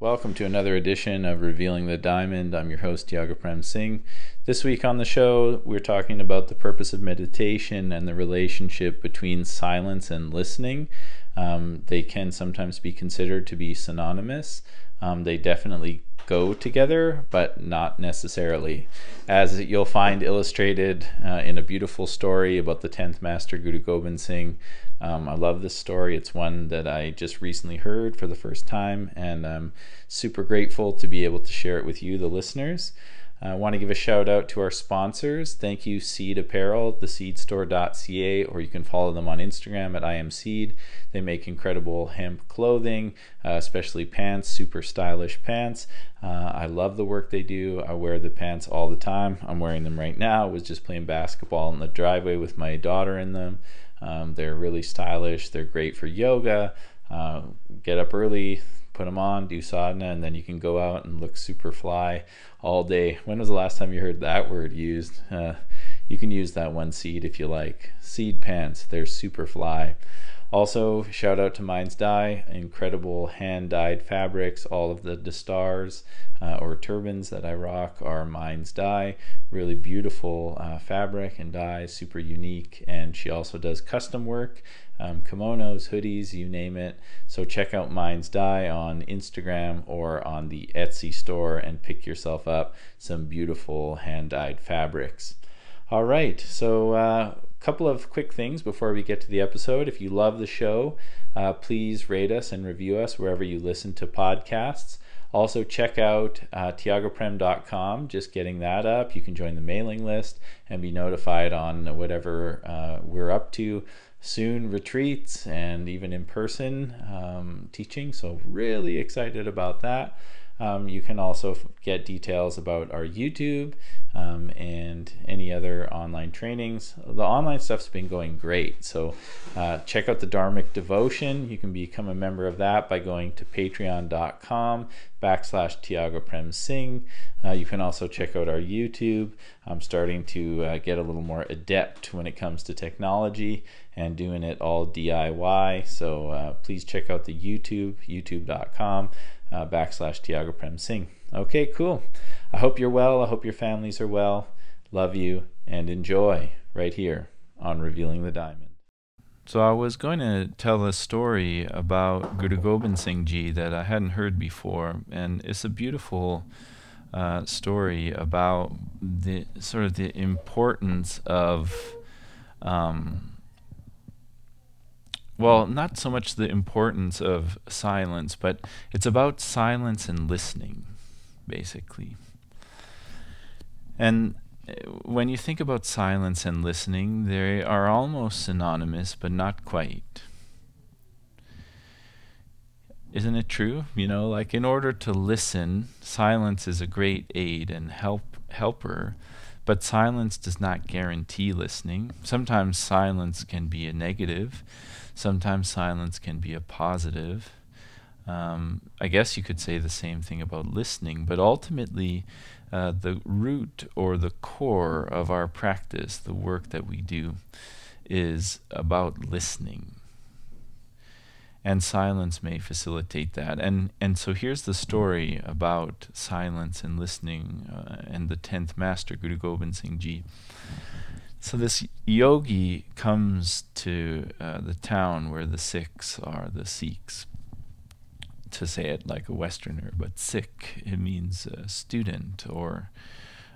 Welcome to another edition of Revealing the Diamond. I'm your host, Tiago Prem Singh. This week on the show, we're talking about the purpose of meditation and the relationship between silence and listening. Um, they can sometimes be considered to be synonymous. Um, they definitely go together, but not necessarily. As you'll find illustrated uh, in a beautiful story about the 10th Master Guru Gobind Singh. Um, I love this story. It's one that I just recently heard for the first time, and I'm super grateful to be able to share it with you, the listeners. I want to give a shout out to our sponsors. Thank you, Seed Apparel, theseedstore.ca, or you can follow them on Instagram at IamSeed. They make incredible hemp clothing, uh, especially pants, super stylish pants. Uh, I love the work they do. I wear the pants all the time. I'm wearing them right now. I was just playing basketball in the driveway with my daughter in them. Um, they're really stylish. They're great for yoga. Uh, get up early, put them on, do sadhana, and then you can go out and look super fly all day. When was the last time you heard that word used? Uh, you can use that one seed if you like. Seed pants, they're super fly. Also, shout out to Minds Dye, incredible hand dyed fabrics. All of the, the stars uh, or turbans that I rock are Minds Dye. Really beautiful uh, fabric and dye, super unique. And she also does custom work, um, kimonos, hoodies, you name it. So check out Minds Dye on Instagram or on the Etsy store and pick yourself up some beautiful hand dyed fabrics. All right, so. Uh, couple of quick things before we get to the episode. If you love the show, uh, please rate us and review us wherever you listen to podcasts. Also, check out uh, tiagoprem.com, just getting that up. You can join the mailing list and be notified on whatever uh, we're up to. Soon, retreats and even in person um, teaching. So, really excited about that. Um, you can also get details about our YouTube um, and any other online trainings. The online stuff's been going great. So uh, check out the Dharmic Devotion. You can become a member of that by going to patreon.com backslash Tiago Prem Singh. Uh, you can also check out our YouTube. I'm starting to uh, get a little more adept when it comes to technology and doing it all DIY. So uh, please check out the YouTube, youtube.com uh, backslash Tiago Prem Singh. Okay, cool. I hope you're well. I hope your families are well. Love you and enjoy right here on Revealing the Diamond. So I was going to tell a story about Guru Gobind Singh Ji that I hadn't heard before, and it's a beautiful uh, story about the sort of the importance of um, well, not so much the importance of silence, but it's about silence and listening, basically. And uh, when you think about silence and listening, they are almost synonymous, but not quite. Isn't it true? You know, like in order to listen, silence is a great aid and help helper, but silence does not guarantee listening. Sometimes silence can be a negative Sometimes silence can be a positive. Um, I guess you could say the same thing about listening, but ultimately, uh, the root or the core of our practice, the work that we do, is about listening. And silence may facilitate that. And, and so here's the story about silence and listening uh, and the 10th master, Guru Gobind Singh Ji. So this yogi comes to uh, the town where the Sikhs are, the Sikhs. To say it like a Westerner, but Sikh, it means a student or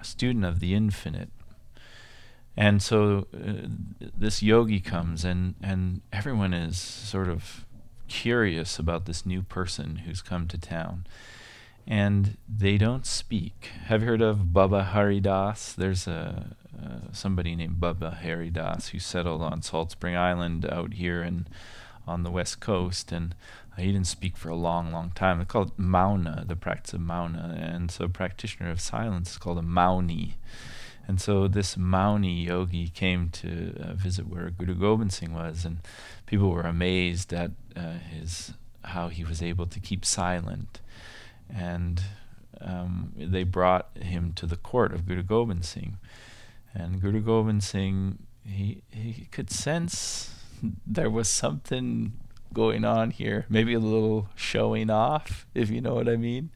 a student of the infinite. And so uh, this yogi comes, and, and everyone is sort of curious about this new person who's come to town. And they don't speak. Have you heard of Baba Hari Das? There's a, uh, somebody named Baba Hari Das who settled on Salt Spring Island out here and on the west coast, and uh, he didn't speak for a long, long time. They call it Mauna, the practice of Mauna, and so practitioner of silence is called a Mauni. And so this Mauni yogi came to uh, visit where Guru Gobind Singh was, and people were amazed at uh, his how he was able to keep silent. And um, they brought him to the court of Guru Gobind Singh. And Guru Gobind Singh, he, he could sense there was something going on here? Maybe a little showing off, if you know what I mean.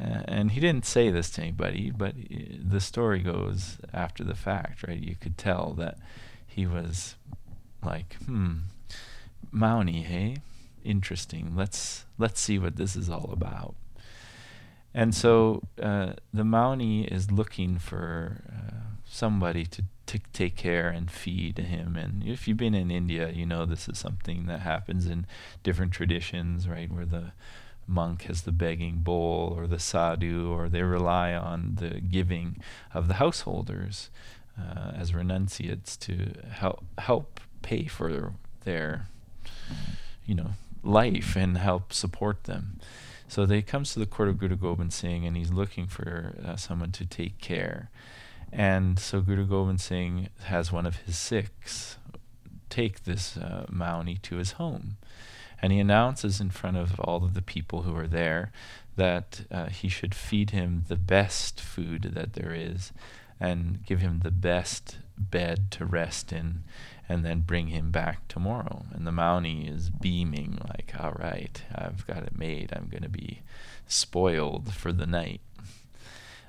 Uh, and he didn't say this to anybody, but the story goes after the fact, right? You could tell that he was like, hmm, Mauni, hey, interesting. Let's let's see what this is all about. And so uh, the Mauni is looking for uh, somebody to to take care and feed him. And if you've been in India, you know this is something that happens in different traditions, right? Where the monk has the begging bowl or the sadhu, or they rely on the giving of the householders uh, as renunciates to help help pay for their, you know, life and help support them. So they comes to the court of Guru Gobind Singh, and he's looking for uh, someone to take care. And so Guru Gobind Singh has one of his Sikhs take this uh, Mauni to his home. And he announces in front of all of the people who are there that uh, he should feed him the best food that there is and give him the best bed to rest in and then bring him back tomorrow. And the Mauni is beaming, like, all right, I've got it made. I'm going to be spoiled for the night.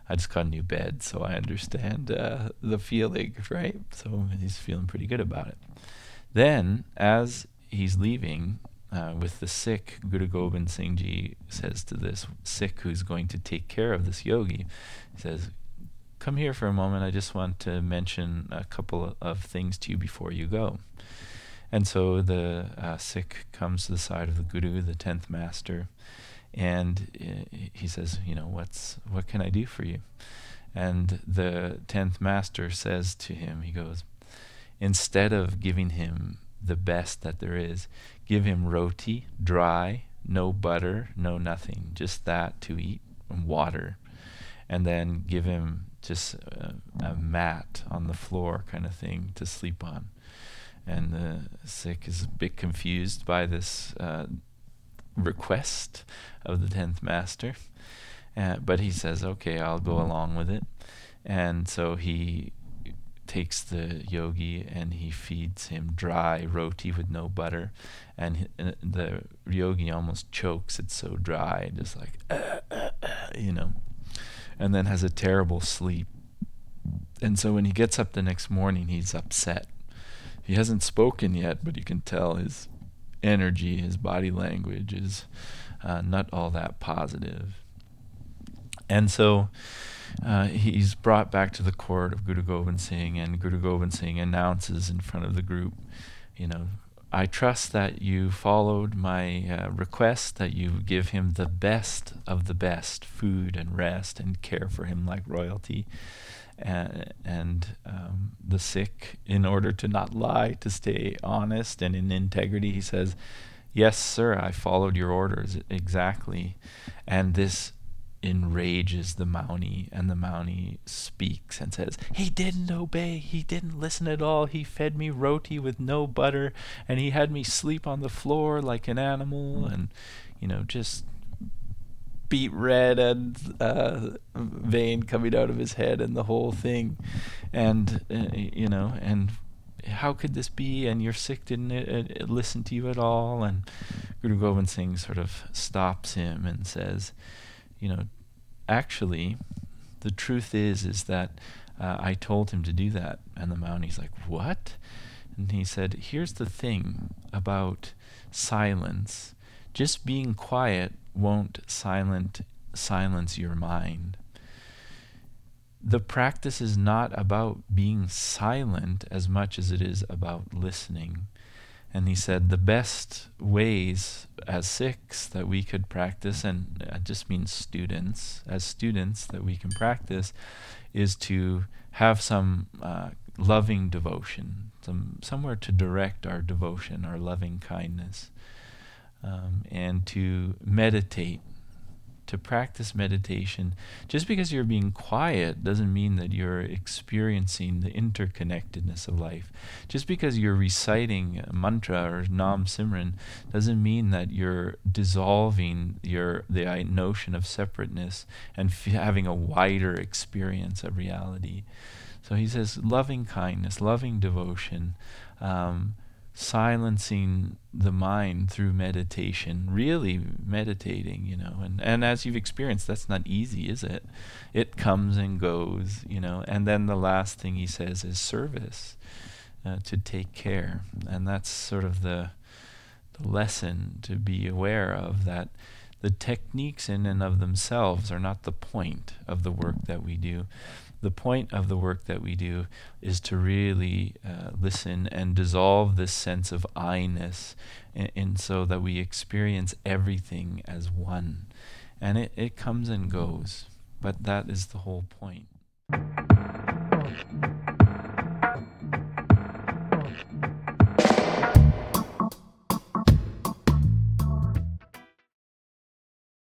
I just got a new bed, so I understand uh, the feeling, right? So he's feeling pretty good about it. Then, as he's leaving uh, with the Sikh, Guru Gobind Singh Ji says to this Sikh who's going to take care of this yogi, he says, Come here for a moment. I just want to mention a couple of things to you before you go. And so the uh, Sikh comes to the side of the Guru, the tenth master, and uh, he says, you know, what's what can I do for you? And the tenth master says to him, he goes, instead of giving him the best that there is, give him roti, dry, no butter, no nothing, just that to eat and water, and then give him just a, a mat on the floor kind of thing to sleep on. And the Sikh is a bit confused by this uh, request of the tenth master. Uh, but he says, okay, I'll go along with it. And so he takes the yogi and he feeds him dry roti with no butter. And uh, the yogi almost chokes, it's so dry, just like, uh, uh, you know, and then has a terrible sleep. And so when he gets up the next morning, he's upset. He hasn't spoken yet, but you can tell his energy, his body language is uh, not all that positive. And so uh, he's brought back to the court of Guru Gobind Singh, and Guru Gobind Singh announces in front of the group, you know, I trust that you followed my uh, request that you give him the best of the best food and rest and care for him like royalty. And, and um, the Sikh in order to not lie, to stay honest and in integrity, he says, Yes, sir, I followed your orders exactly. And this enrages the Mauni, and the Mauni speaks and says, He didn't obey. He didn't listen at all. He fed me roti with no butter, and he had me sleep on the floor like an animal, and, you know, just beat red and uh, vein coming out of his head and the whole thing. And, uh, you know, and how could this be? And your Sikh didn't uh, listen to you at all. And Guru Gobind Singh sort of stops him and says, you know, actually, the truth is, is that uh, I told him to do that. And the Mauni's like, what? And he said, here's the thing about silence. Just being quiet won't silent silence your mind. The practice is not about being silent as much as it is about listening. And he said the best ways as Sikhs that we could practice, and I just mean students, as students that we can practice, is to have some uh, loving devotion, some somewhere to direct our devotion, our loving kindness, um, and to meditate to practice meditation, just because you're being quiet doesn't mean that you're experiencing the interconnectedness of life. Just because you're reciting a mantra or nam simran doesn't mean that you're dissolving your the notion of separateness and f- having a wider experience of reality. So he says, loving kindness, loving devotion. Um, silencing the mind through meditation, really meditating, you know. And, and as you've experienced, that's not easy, is it? It comes and goes, you know. And then the last thing he says is service, uh, to take care. And that's sort of the, the lesson to be aware of that the techniques in and of themselves are not the point of the work that we do the point of the work that we do is to really uh, listen and dissolve this sense of I-ness and, so that we experience everything as one. And it, it comes and goes, but that is the whole point.